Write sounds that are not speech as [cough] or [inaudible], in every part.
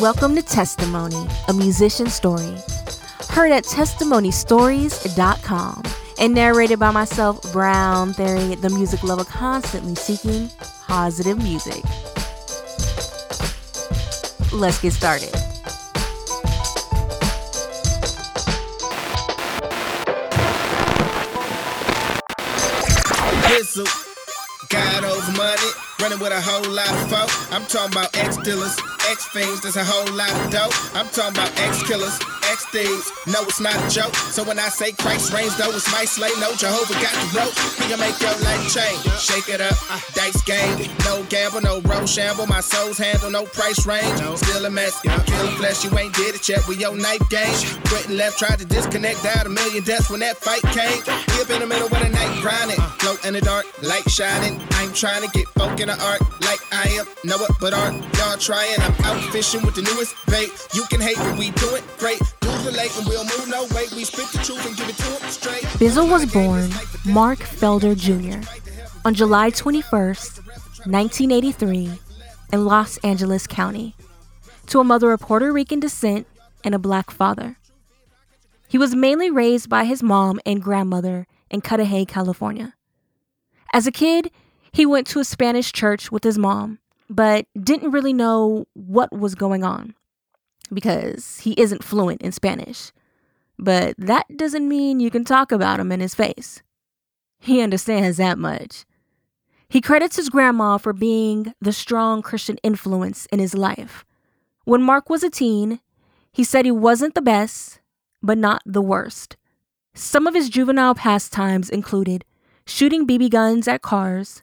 Welcome to Testimony, a musician story. Heard at testimonystories.com and narrated by myself, Brown Theory, the music lover constantly seeking positive music. Let's get started. Bizzle, God over money, running with a whole lot of folk. I'm talking about ex dealers, ex fiends, there's a whole lot of dope. I'm talking about ex killers, ex thieves. No, it's not a joke. So when I say Christ reigns, though, it's my slay. No, Jehovah got the rope. He can make your life change. Shake it up, dice game. No gamble, no road shamble. My soul's handle, no price range. Still a mess, killing flesh. You ain't did it yet with your knife game. And left, tried to disconnect, died a million deaths when that fight came. Hip in the middle grinding. Float in the dark, light shining. I'm trying to get folk in the art like I am. Know it, but aren't y'all trying? I'm out fishing with the newest bait. You can hate, but we do it great. Dudes relate and we'll move no weight. We spit the straight. Bizzle was born Mark Felder Jr. on July 21st, 1983, in Los Angeles County, to a mother of Puerto Rican descent and a black father. He was mainly raised by his mom and grandmother in Cudahy, California. As a kid, he went to a Spanish church with his mom, but didn't really know what was going on because he isn't fluent in Spanish. But that doesn't mean you can talk about him in his face. He understands that much. He credits his grandma for being the strong Christian influence in his life. When Mark was a teen, he said he wasn't the best, but not the worst. Some of his juvenile pastimes included shooting BB guns at cars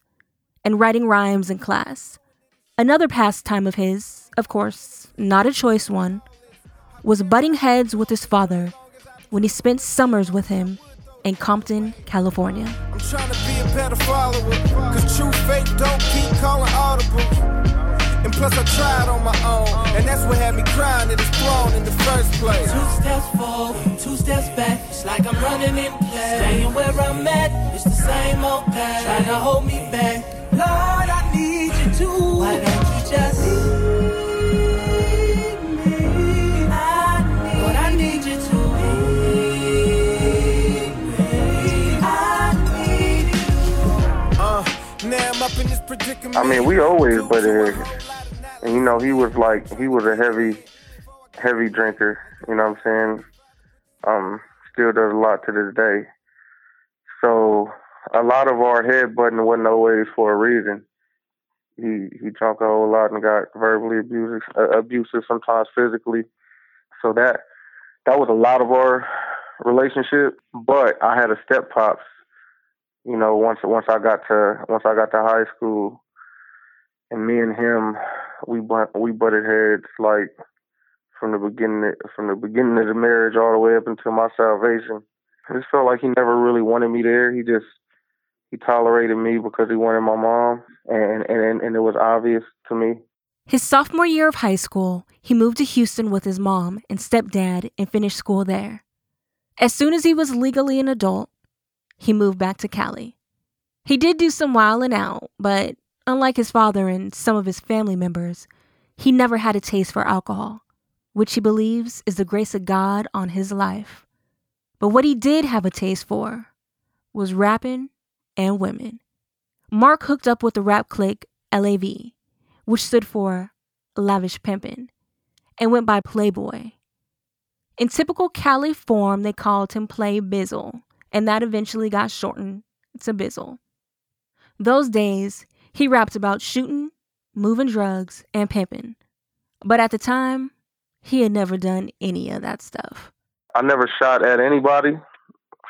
and writing rhymes in class. Another pastime of his, of course, not a choice one, was butting heads with his father when he spent summers with him in Compton, California. I'm trying to be a better follower. Cause true don't keep calling audible. And plus I tried on my own. And that's what had me crying at his throne in the first place. Two steps forward, two steps back. It's like I'm running in place. Staying where I'm at, it's the same old path. Trying to hold me back. Lord, I need you to. Why don't you just lead me? I need, Lord, I need you to. I need you. Uh, now I'm up in this predicament. I mean, we always butted heads. And you know, he was like he was a heavy heavy drinker, you know what I'm saying? Um, still does a lot to this day. So a lot of our head butting wasn't always for a reason. He he drank a whole lot and got verbally abusive, uh, abusive sometimes physically. So that that was a lot of our relationship. But I had a step pops. You know, once once I got to once I got to high school, and me and him, we we butted heads like from the beginning from the beginning of the marriage all the way up until my salvation. It just felt like he never really wanted me there. He just he tolerated me because he wanted my mom, and and and it was obvious to me. His sophomore year of high school, he moved to Houston with his mom and stepdad and finished school there. As soon as he was legally an adult, he moved back to Cali. He did do some wilding out, but unlike his father and some of his family members, he never had a taste for alcohol, which he believes is the grace of God on his life. But what he did have a taste for was rapping and women. Mark hooked up with the rap clique LAV, which stood for Lavish Pimpin', and went by Playboy. In typical Cali form, they called him Play Bizzle, and that eventually got shortened to Bizzle. Those days, he rapped about shooting, moving drugs, and pimping. But at the time, he had never done any of that stuff. I never shot at anybody.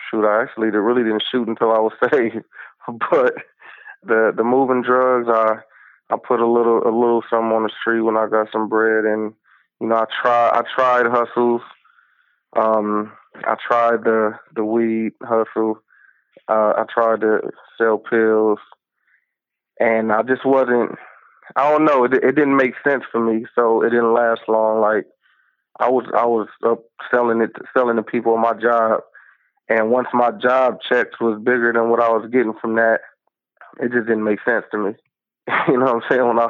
Shoot, I actually really didn't shoot until I was [laughs] saved. but the the moving drugs, I I put a little a little something on the street when I got some bread, and you know I try I tried hustles. Um, I tried the the weed hustle. Uh, I tried to sell pills, and I just wasn't. I don't know. It, it didn't make sense for me, so it didn't last long. Like I was, I was up selling it, selling to people my job, and once my job checks was bigger than what I was getting from that, it just didn't make sense to me. [laughs] you know what I'm saying? When I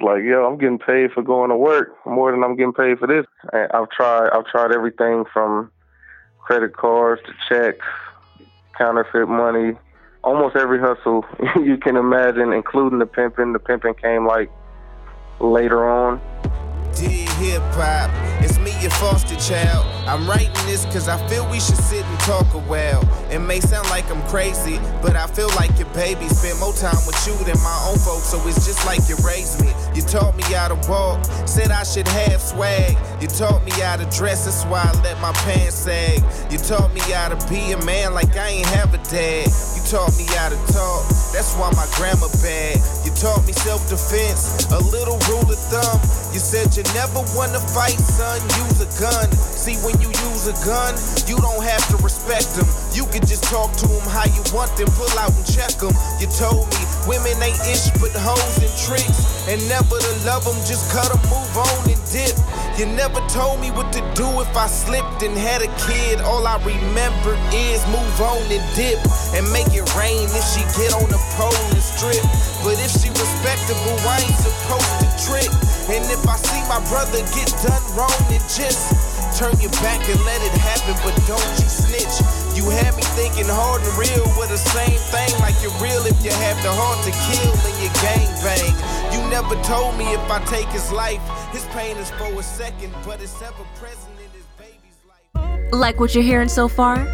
like, yo, I'm getting paid for going to work more than I'm getting paid for this. I've tried I've tried everything from credit cards to checks, counterfeit money, almost every hustle [laughs] you can imagine, including the pimping. The pimping came like later on. hip hop, your foster child. I'm writing this cause I feel we should sit and talk a while. It may sound like I'm crazy, but I feel like your baby. Spend more time with you than my own folks, so it's just like you raised me. You taught me how to walk, said I should have swag. You taught me how to dress, that's why I let my pants sag. You taught me how to be a man like I ain't have a dad. You taught me how to talk, that's why my grandma bad. You taught me self defense, a little rule of thumb. You said you never wanna fight, son, use a gun. See, when you use a gun, you don't have to respect them. You can just talk to them how you want them, pull out and check them. You told me women ain't ish but hoes and tricks. And never to love them, just cut them, move on and dip. You never told me what to do if I slipped and had a kid. All I remember is move on and dip and make it rain if she get on the pole and strip. But if she respectable, I ain't supposed to trick. And if I see my brother get done wrong, then just turn your back and let it happen, but don't you snitch. You had me thinking hard and real with the same thing, like you're real if you have the heart to kill and you gang bang. You never told me if I take his life, his pain is for a second, but it's ever present in his baby's life. Like what you're hearing so far?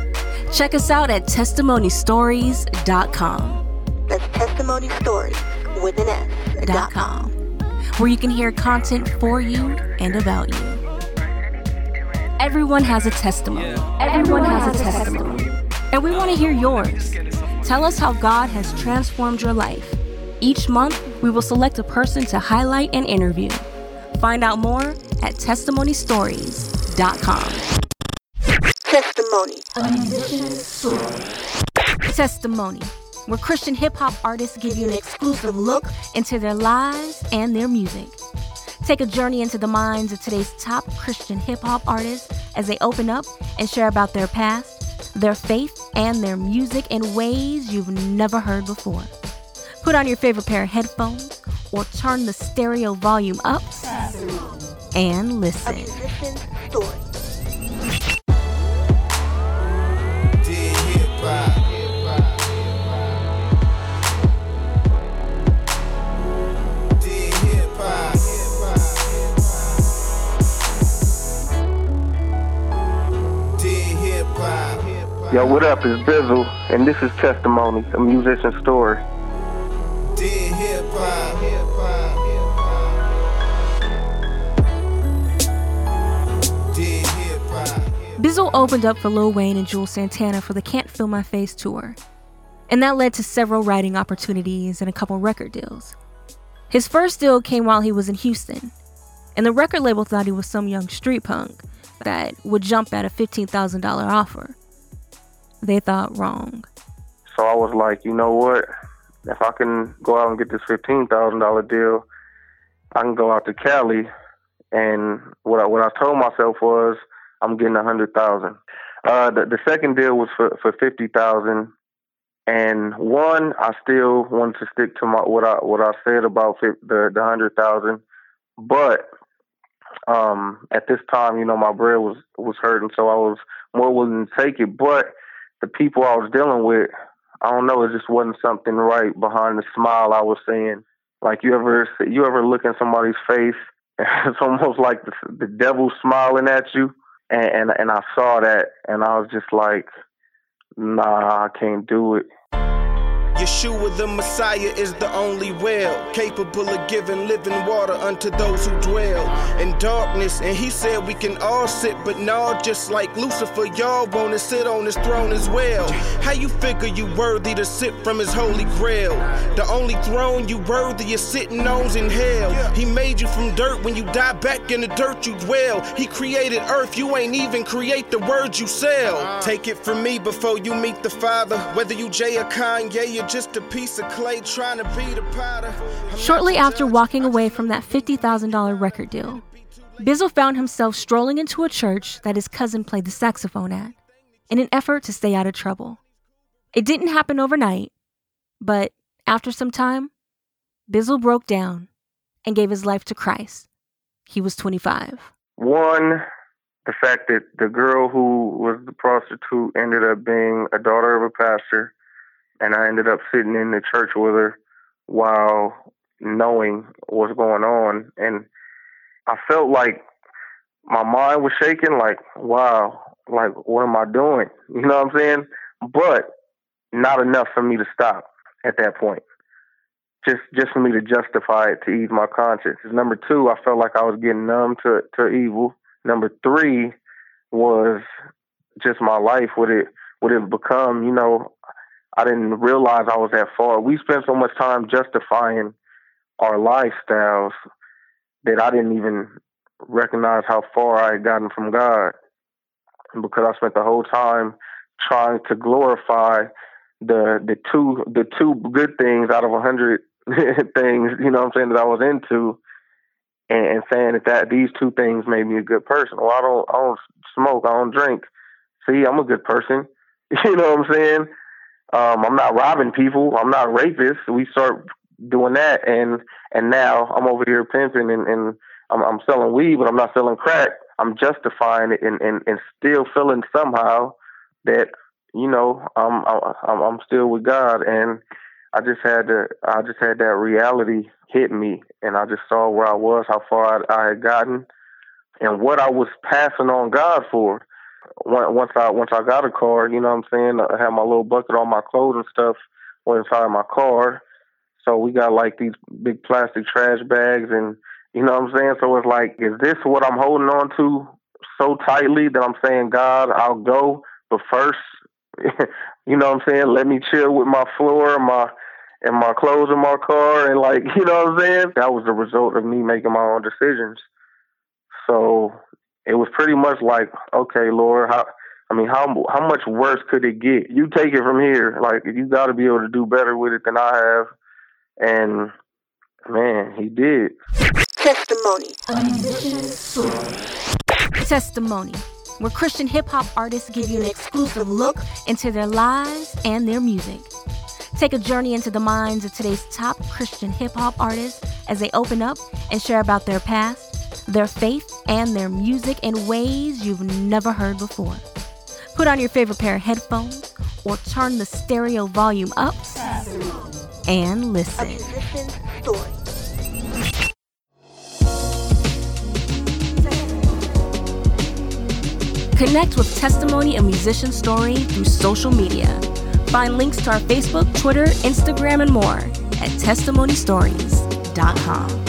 Check us out at testimonystories.com. That's testimony stories with an S. Dot com, where you can hear content for you and about you. Everyone has a testimony. Everyone has a testimony. And we want to hear yours. Tell us how God has transformed your life. Each month, we will select a person to highlight and interview. Find out more at testimonystories.com. Testimony. Testimony, where Christian hip hop artists give you an exclusive look into their lives and their music. Take a journey into the minds of today's top Christian hip hop artists as they open up and share about their past, their faith, and their music in ways you've never heard before. Put on your favorite pair of headphones or turn the stereo volume up and listen. Yo, what up? It's Bizzle, and this is Testimony, a musician story. Bizzle opened up for Lil Wayne and Juelz Santana for the Can't Feel My Face tour, and that led to several writing opportunities and a couple record deals. His first deal came while he was in Houston, and the record label thought he was some young street punk that would jump at a $15,000 offer. They thought wrong. So I was like, you know what? If I can go out and get this fifteen thousand dollar deal, I can go out to Cali. And what I, what I told myself was, I'm getting a hundred thousand. Uh, the, the second deal was for for fifty thousand. And one, I still wanted to stick to my what I what I said about the the hundred thousand, but um, at this time, you know, my bread was was hurting, so I was more willing to take it. But the people I was dealing with, I don't know, it just wasn't something right behind the smile I was seeing. Like you ever you ever look in somebody's face, [laughs] it's almost like the, the devil smiling at you, and, and and I saw that, and I was just like, nah, I can't do it. Yeshua the Messiah is the only well, capable of giving living water unto those who dwell in darkness. And he said we can all sit, but no, just like Lucifer, y'all want to sit on his throne as well. How you figure you worthy to sit from his holy grail? The only throne you worthy is sitting on's in hell. He made you from dirt when you die back in the dirt you dwell. He created earth, you ain't even create the words you sell. Take it from me before you meet the Father, whether you Jay or Kanye, you're just a piece of clay trying to be the powder. Shortly after walking away from that $50,000 record deal, Bizzle found himself strolling into a church that his cousin played the saxophone at in an effort to stay out of trouble. It didn't happen overnight, but after some time, Bizzle broke down and gave his life to Christ. He was 25. One, the fact that the girl who was the prostitute ended up being a daughter of a pastor, and I ended up sitting in the church with her while knowing what's going on. And I felt like my mind was shaking, like, wow, like, what am I doing? [laughs] You know what I'm saying? But not enough for me to stop at that point. Just just for me to justify it to ease my conscience. Number two, I felt like I was getting numb to, to evil. Number three was just my life. Would it would it become, you know, I didn't realize I was that far. We spent so much time justifying our lifestyles that I didn't even recognize how far I had gotten from God because I spent the whole time trying to glorify the the two the two good things out of a hundred [laughs] things, you know what I'm saying, that I was into and, and saying that, that these two things made me a good person. Well I don't I don't smoke, I don't drink. See, I'm a good person. [laughs] You know what I'm saying? Um, I'm not robbing people, I'm not rapist. We start doing that and and now I'm over here pimping and, and I'm, I'm selling weed, but I'm not selling crack. I'm justifying it and, and, and still feeling somehow that you know I'm I'm I'm still with God, and I just had to I just had that reality hit me, and I just saw where I was, how far I, I had gotten, and what I was passing on God for. Once I once I got a car, you know what I'm saying, I had my little bucket, all my clothes and stuff were inside my car. So we got like these big plastic trash bags and you know what I'm saying? So it's like, is this what I'm holding on to so tightly that I'm saying, God, I'll go, but first, [laughs] you know what I'm saying? Let me chill with my floor and my and my clothes in my car and like, [laughs] you know what I'm saying? That was the result of me making my own decisions. So it was pretty much like, okay, Lord, how I mean, how how much worse could it get? You take it from here. Like you got to be able to do better with it than I have. And man, he did. Testimony. Testimony, where Christian hip hop artists give you an exclusive look into their lives and their music. Take a journey into the minds of today's top Christian hip hop artists as they open up and share about their past, their faith, and their music in ways you've never heard before. Put on your favorite pair of headphones or turn the stereo volume up and listen. Connect with Testimony and Musician Story through social media. Find links to our Facebook, Twitter, Instagram, and more at testimonystories.com.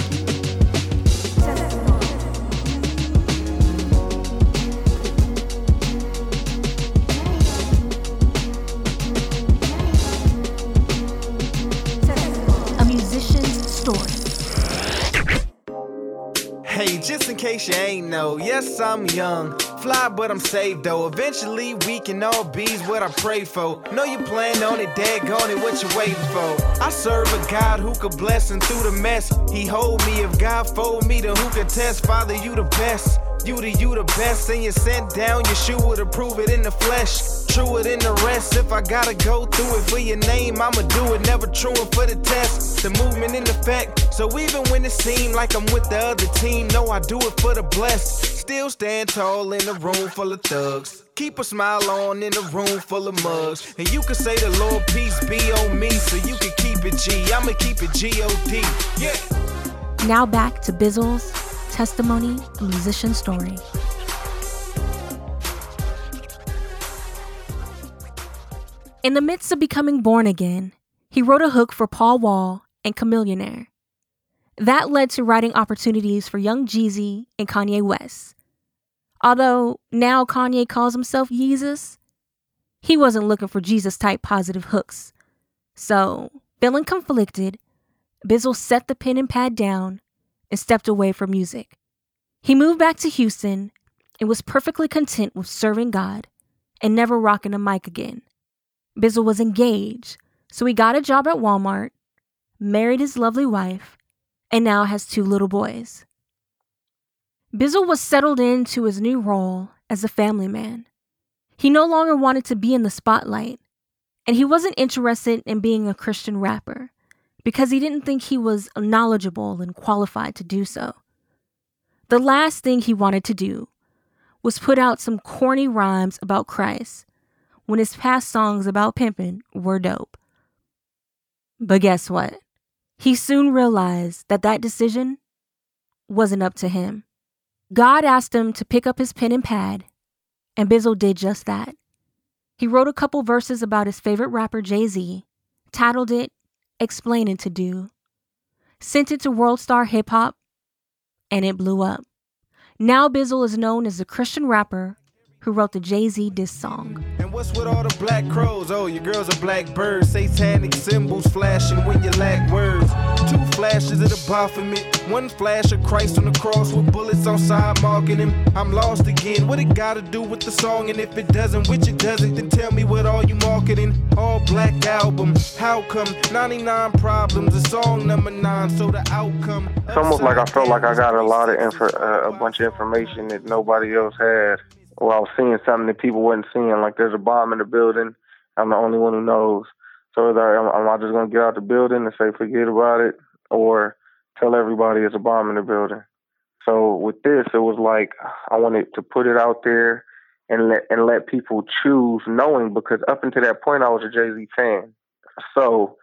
case you ain't know, yes, I'm young. Fly, but I'm saved though. Eventually, we can all be's what I pray for. Know you plan on it, daggone it, what you waiting for? I serve a God who could bless and through the mess. He hold me if God fold me, then who could test? Father, you the best. You the you the best, and you sent down your shoe to prove it in the flesh. Truer than the rest. If I gotta go through it for your name, I'ma do it. Never truer for the test. The movement in effect. So even when it seem like I'm with the other team, no, I do it for the blessed. Still stand tall in a room full of thugs. Keep a smile on in a room full of mugs. And you can say the Lord peace be on me, so you can keep it G. I'ma keep it G-O-D. Yeah. Now back to Bizzle's testimony musician story. In the midst of becoming born again, he wrote a hook for Paul Wall and Chamillionaire. That led to writing opportunities for Young Jeezy and Kanye West. Although now Kanye calls himself Jesus, he wasn't looking for Jesus type positive hooks. So, feeling conflicted, Bizzle set the pen and pad down and stepped away from music. He moved back to Houston and was perfectly content with serving God and never rocking a mic again. Bizzle was engaged, so he got a job at Walmart, married his lovely wife, and now has two little boys. Bizzle was settled into his new role as a family man. He no longer wanted to be in the spotlight, and he wasn't interested in being a Christian rapper because he didn't think he was knowledgeable and qualified to do so. The last thing he wanted to do was put out some corny rhymes about Christ when his past songs about pimping were dope. But guess what? He soon realized that that decision wasn't up to him. God asked him to pick up his pen and pad, and Bizzle did just that. He wrote a couple verses about his favorite rapper Jay Z, titled it Explaining to Do, sent it to World Star Hip Hop, and it blew up. Now Bizzle is known as a Christian rapper who wrote the Jay Z diss song. And what's with all the black crows? Oh, your girl's a black bird. Satanic symbols flashing when you lack words. Two flashes of the Baphomet. One flash of Christ on the cross with bullets on side marketing. I'm lost again. What it gotta do with the song? And if it doesn't, which it doesn't, then tell me what all you marketing. All black album. How come 99 problems? A song number nine. So the outcome. It's almost like I felt like I got a lot of info, uh, a bunch of information that nobody else had or I was seeing something that people weren't seeing. Like there's a bomb in the building. I'm the only one who knows. So either am, am I just gonna get out the building and say forget about it, or tell everybody it's a bomb in the building? So with this, it was like I wanted to put it out there and let and let people choose, knowing because up until that point I was a Jay Z fan. So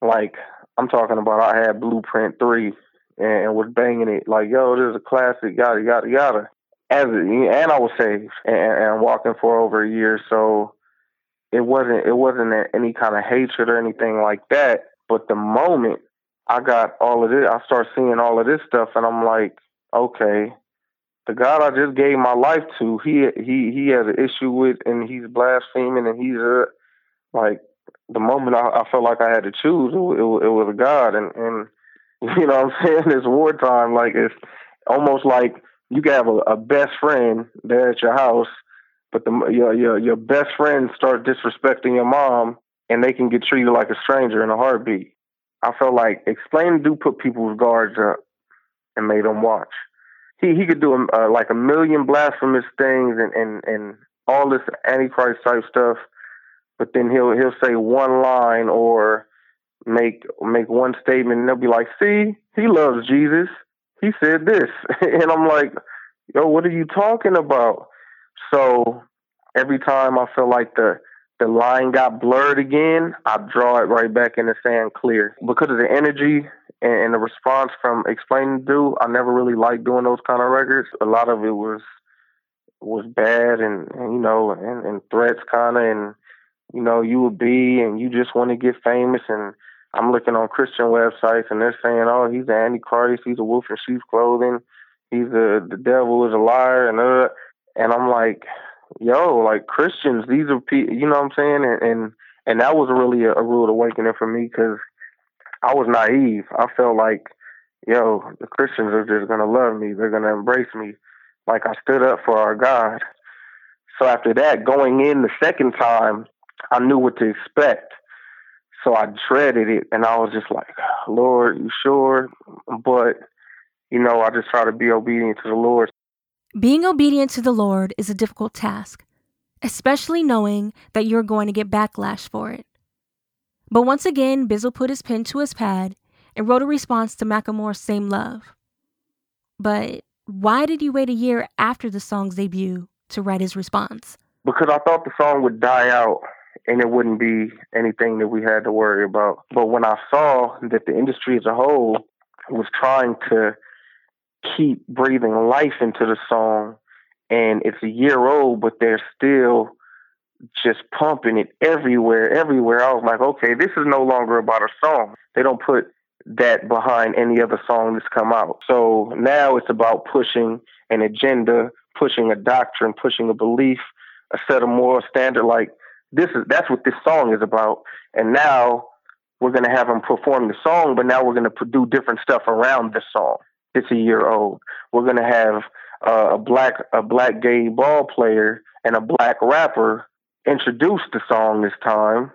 like I'm talking about, I had Blueprint three and, and was banging it like, yo, this is a classic, yada yada yada as and I was saved and, and walking for over a year, so it wasn't it wasn't any kind of hatred or anything like that. But the moment I got all of this, I start seeing all of this stuff, and I'm like, okay, the God I just gave my life to, he he he has an issue with, and he's blaspheming, and he's a like the moment I, I felt like I had to choose, it, it, it was a God, and and [laughs] you know what I'm saying it's wartime, like it's almost like you can have a, a best friend there at your house, but the your your your best friend start disrespecting your mom, and they can get treated like a stranger in a heartbeat. I felt like explain do put people's guards up and made them watch. He he could do a, like a million blasphemous things and and and all this antichrist type stuff, but then he'll he'll say one line or make make one statement and they'll be like, "See, he loves Jesus." He said this. [laughs] and I'm like, yo, what are you talking about? So every time I feel like the the line got blurred again, I draw it right back in the sand clear. Because of the energy and, the response from explaining to Do, I never really liked doing those kind of records. A lot of it was was bad and, and you know, and, and threats kind of, and you know, you would be and you just want to get famous and I'm looking on Christian websites and they're saying, "Oh, he's the Antichrist. He's a wolf in sheep's clothing. He's a the devil is a liar." And uh, and I'm like, "Yo, like Christians, these are people. You know what I'm saying?" And and, and that was really a, a rude awakening for me because I was naive. I felt like, yo, the Christians are just gonna love me. They're gonna embrace me, like I stood up for our God. So after that, going in the second time, I knew what to expect so I dreaded it, and I was just like, Lord, you sure? But, you know, I just try to be obedient to the Lord. Being obedient to the Lord is a difficult task, especially knowing that you're going to get backlash for it. But once again, Bizzle put his pen to his pad and wrote a response to Macklemore's Same Love. But why did he wait a year after the song's debut to write his response? Because I thought the song would die out and it wouldn't be anything that we had to worry about. But when I saw that the industry as a whole was trying to keep breathing life into the song, and it's a year old, but they're still just pumping it everywhere, everywhere. I was like, okay, this is no longer about a song. They don't put that behind any other song that's come out. So now it's about pushing an agenda, pushing a doctrine, pushing a belief, a set of moral standard. Like this is that's what this song is about. And now we're gonna have him perform the song, but now we're gonna do different stuff around the song. It's a year old. We're gonna have uh, a black a black gay ball player and a black rapper introduce the song this time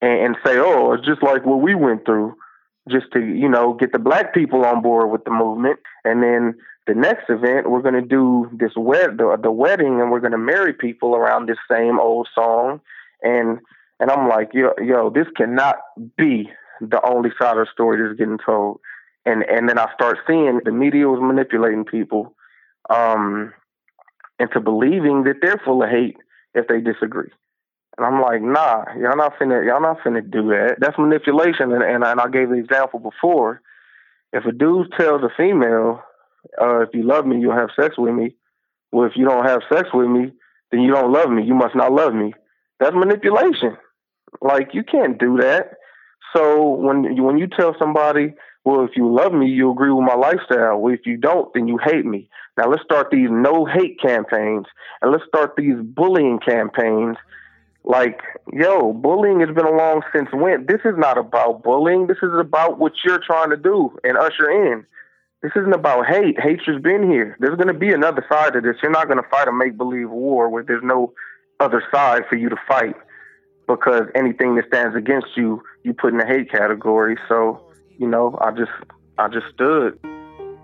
and, and say, "Oh, it's just like what we went through." Just to you know get the black people on board with the movement, and then the next event we're going to do this wed the, the wedding and we're going to marry people around this same old song and and I'm like yo yo this cannot be the only side of the story that's getting told. And and then I start seeing the media was manipulating people um, into believing that they're full of hate if they disagree. And I'm like, nah, y'all not finna, y'all not finna do that. That's manipulation. And, and, and I gave the example before. If a dude tells a female, uh, if you love me, you'll have sex with me. Well, if you don't have sex with me, then you don't love me. You must not love me. That's manipulation. Like you can't do that. So when you, when you tell somebody, well, if you love me, you agree with my lifestyle. Well, if you don't, then you hate me. Now let's start these no hate campaigns and let's start these bullying campaigns. Like, yo, bullying has been along since when? This is not about bullying. This is about what you're trying to do and usher in. This isn't about hate. Hatred's been here. There's going to be another side to this. You're not going to fight a make believe war where there's no other side for you to fight because anything that stands against you, you put in the hate category. So, you know, I just, I just stood.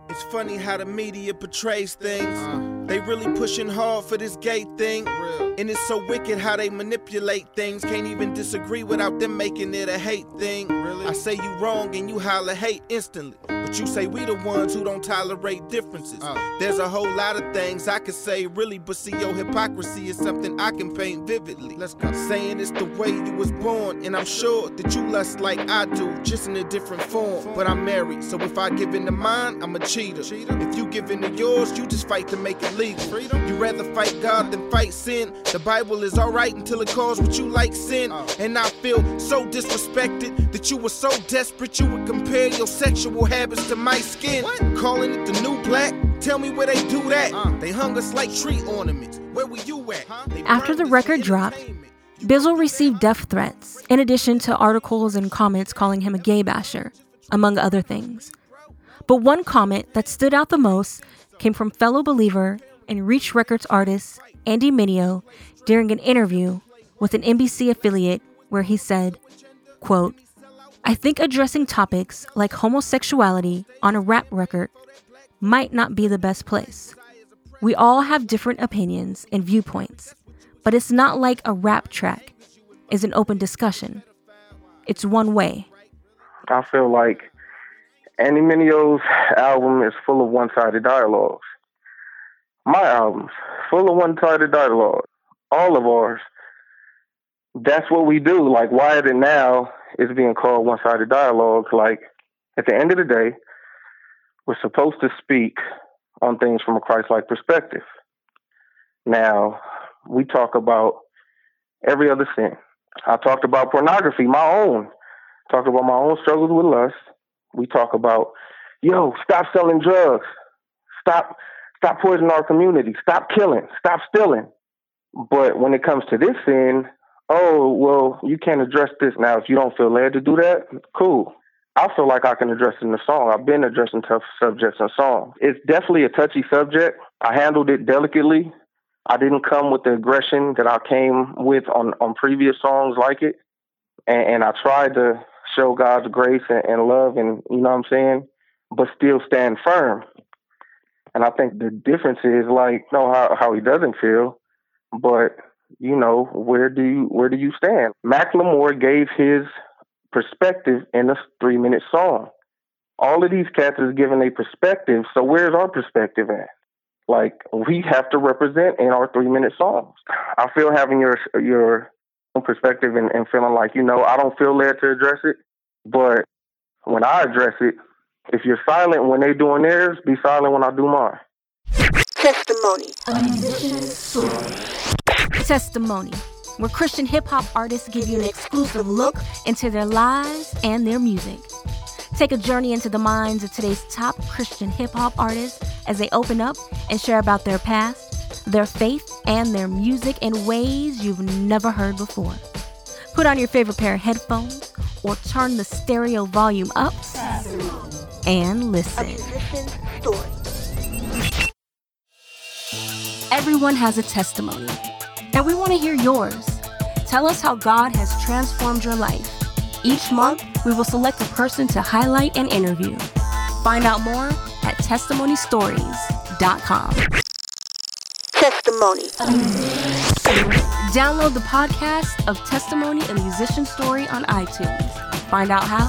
It's funny how the media portrays things. Uh, they really pushing hard for this gay thing. And it's so wicked how they manipulate things. Can't even disagree without them making it a hate thing. Really? I say you wrong and you holler hate instantly. But you say we the ones who don't tolerate differences. Uh. There's a whole lot of things I could say really, but see your hypocrisy is something I can paint vividly. Let's go. Saying it's the way you was born, and I'm sure that you lust like I do, just in a different form. But I'm married, so if I give in to mine, I'm a cheater. If you give in to yours, you just fight to make it legal. Freedom. You rather fight God than fight sin. The Bible is alright until it calls what you like sin. Uh. And I feel so disrespected that you were so desperate you would compare your sexual habits to my skin. What? Calling it the new black. Tell me where they do that. Uh. They hung us like tree ornaments. Where were you at? Huh? After the record dropped, Bizzle received death threats, in addition to articles and comments calling him a gay basher, among other things. But one comment that stood out the most came from fellow believer and Reach Records artist Andy Mineo during an interview with an NBC affiliate where he said, quote, I think addressing topics like homosexuality on a rap record might not be the best place. We all have different opinions and viewpoints, but it's not like a rap track is an open discussion. It's one way. I feel like Andy Mineo's album is full of one-sided dialogues. My album's full of one-sided dialogue. All of ours. That's what we do. Like Why It Now is being called one sided dialogue. Like, at the end of the day, we're supposed to speak on things from a Christ like perspective. Now, we talk about every other sin. I talked about pornography, my own. Talked about my own struggles with lust. We talk about, yo, stop selling drugs. Stop stop poisoning our community. Stop killing. Stop stealing. But when it comes to this sin, oh, well, you can't address this now. If you don't feel led to do that, cool. I feel like I can address it in the song. I've been addressing tough subjects in songs. It's definitely a touchy subject. I handled it delicately. I didn't come with the aggression that I came with on, on previous songs like it. And, and I tried to show God's grace and, and love and, you know what I'm saying? But still stand firm. And I think the difference is like, no, how, how he doesn't feel, but you know, where do you where do you stand? Macklemore gave his perspective in a three minute song. All of these cats is giving a perspective, so where's our perspective at? Like we have to represent in our three minute songs. I feel having your your own perspective and, and feeling like, you know, I don't feel led to address it, but when I address it, if you're silent when they doing theirs, be silent when I do mine. Testimony. Testimony, where Christian hip hop artists give you an exclusive look into their lives and their music. Take a journey into the minds of today's top Christian hip hop artists as they open up and share about their past, their faith, and their music in ways you've never heard before. Put on your favorite pair of headphones or turn the stereo volume up and listen. Everyone has a testimony and we want to hear yours. Tell us how God has transformed your life. Each month, we will select a person to highlight and interview. Find out more at testimonystories.com. Testimony. Download the podcast of Testimony a Musician Story on iTunes Find out how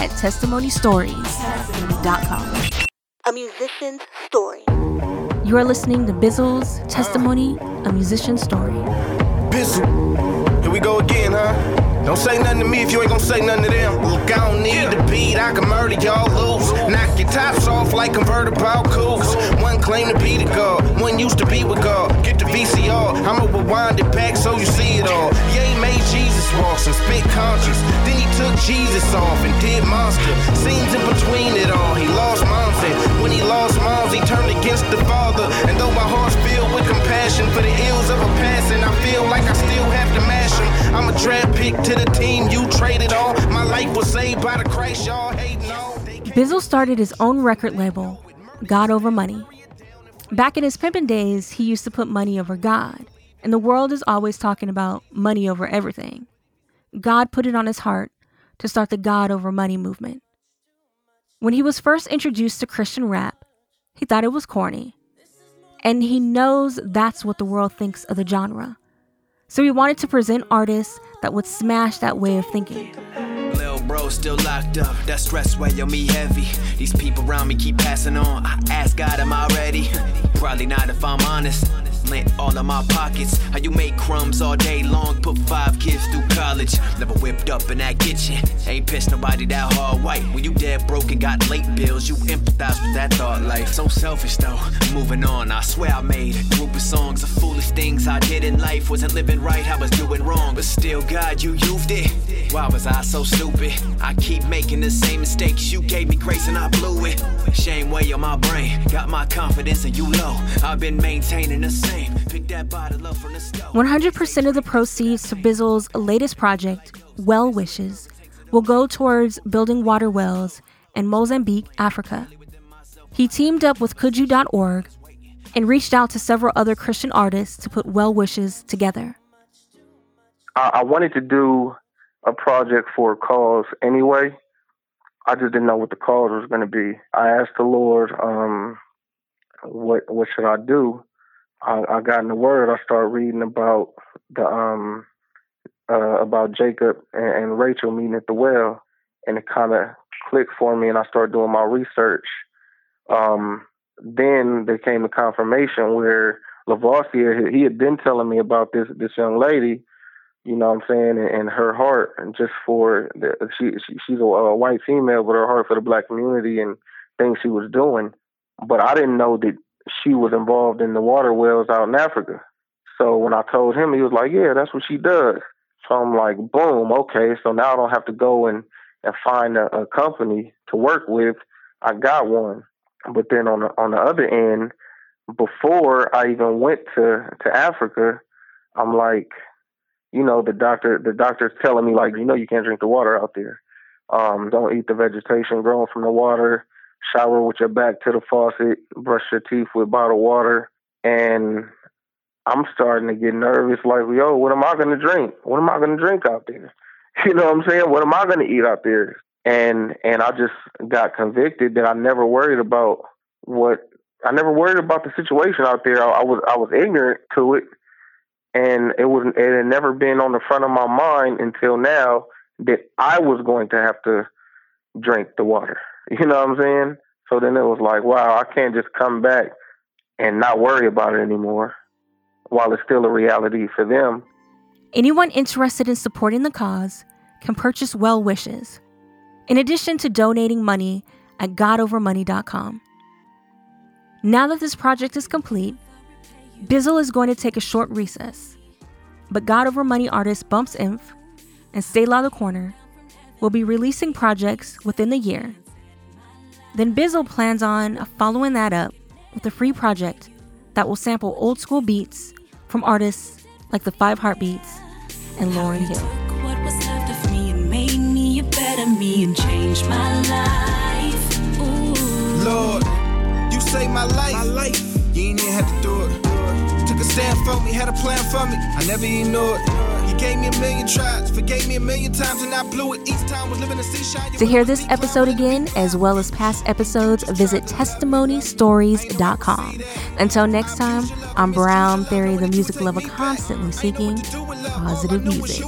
at testimonystories.com. A musician's story. You are listening to Bizzle's Testimony, a Musician's Story. Bizzle. Here we go again, huh? Don't say nothing to me if you ain't gonna say nothing to them. Look, I don't need the beat, I can murder y'all loose. Knock your tops off like convertible coupe. One claim to be the God, one used to be with God. Get the VCR, I'ma rewind it back so you see it all. Yeah, he made Jesus walks and spit conscience. Then he took Jesus off and did monster. Scenes in between it all, he lost moms. And when he lost moms, he turned against the Father. And though my heart's filled with compassion for the ills of a passing, I feel like I still have to mash him. I'm a draft pick to the team you traded on. My life was saved by the Christ y'all hating on. Bizzle started his own record label, God Over Money. Back in his pimping days, he used to put money over God, and the world is always talking about money over everything. God put it on his heart to start the God Over Money movement. When he was first introduced to Christian rap, he thought it was corny, and he knows that's what the world thinks of the genre. So he wanted to present artists that would smash that way of thinking. Lil bro still locked up, that stress weigh on me heavy. These people around me keep passing on. I ask God, am I ready? Probably not if I'm honest. Lent all of my pockets. How you make crumbs all day long, put five kids through college. Never whipped up in that kitchen. Ain't pissed nobody that hard white. When you dead broke and got late bills, you empathize with that thought life. So selfish though. Moving on, I swear I made a group of songs of foolish things I did in life. Wasn't living right, I was doing wrong. But still, God, you used it. Why was I so stupid? I keep making the same mistakes. You gave me grace and I blew it. Shame weigh on my brain. Got my confidence and you low. I've been maintaining the same. Pick that bottle up from the stove. 100% of the proceeds to Bizzle's latest project, Well Wishes, will go towards building water wells in Mozambique, Africa. He teamed up with Could.org and reached out to several other Christian artists to put Well Wishes together. I, I wanted to do a project for a cause anyway. I just didn't know what the cause was going to be. I asked the Lord, um, what what should I do? I, I got in the Word. I started reading about the um uh, about Jacob and, and Rachel meeting at the well, and it kind of clicked for me, and I started doing my research. Um, then there came a confirmation where Lavoisier he had been telling me about this this young lady, you know what I'm saying, and, and her heart and just for the, she, she she's a, a white female, but her heart for the black community and things she was doing. But I didn't know that she was involved in the water wells out in Africa. So when I told him, he was like, "Yeah, that's what she does." So I'm like, "Boom, okay." So now I don't have to go and and find a, a company to work with. I got one. But then on the on the other end, before I even went to to Africa, I'm like, you know, the doctor the doctor's telling me like, you know, you can't drink the water out there. Um, don't eat the vegetation growing from the water. Shower with your back to the faucet. Brush your teeth with bottled water. And I'm starting to get nervous. Like, yo, what am I to drink? What am I to drink out there? [laughs] You know what I'm saying? What am I to eat out there? And and I just got convicted that I never worried about what I never worried about the situation out there. I, I was I was ignorant to it, and it was it had never been on the front of my mind until now that I was going to have to drink the water. You know what I'm saying? So then it was like, wow, I can't just come back and not worry about it anymore while it's still a reality for them. Anyone interested in supporting the cause can purchase Well Wishes, in addition to donating money at godovermoney.com. Now that this project is complete, Bizzle is going to take a short recess, but God Over Money artist Bumps Inf and Selah the Corner will be releasing projects within the year. Then Bizzle plans on following that up with a free project that will sample old school beats from artists like the Five Heartbeats and Lauryn Hill. What was left of me and made me a better me and changed my life. Ooh. Lord, you saved my life. My life. You ain't even had to do it. Took a stand for me, had a plan for me. I never even knew it. Me a million tries, forgave me a million times, and I blew it. Each time was living a seashine. To hear this episode again, as well as past episodes, visit testimonystories.com. Until next time, I'm Brown Theory, the music lover constantly seeking positive music.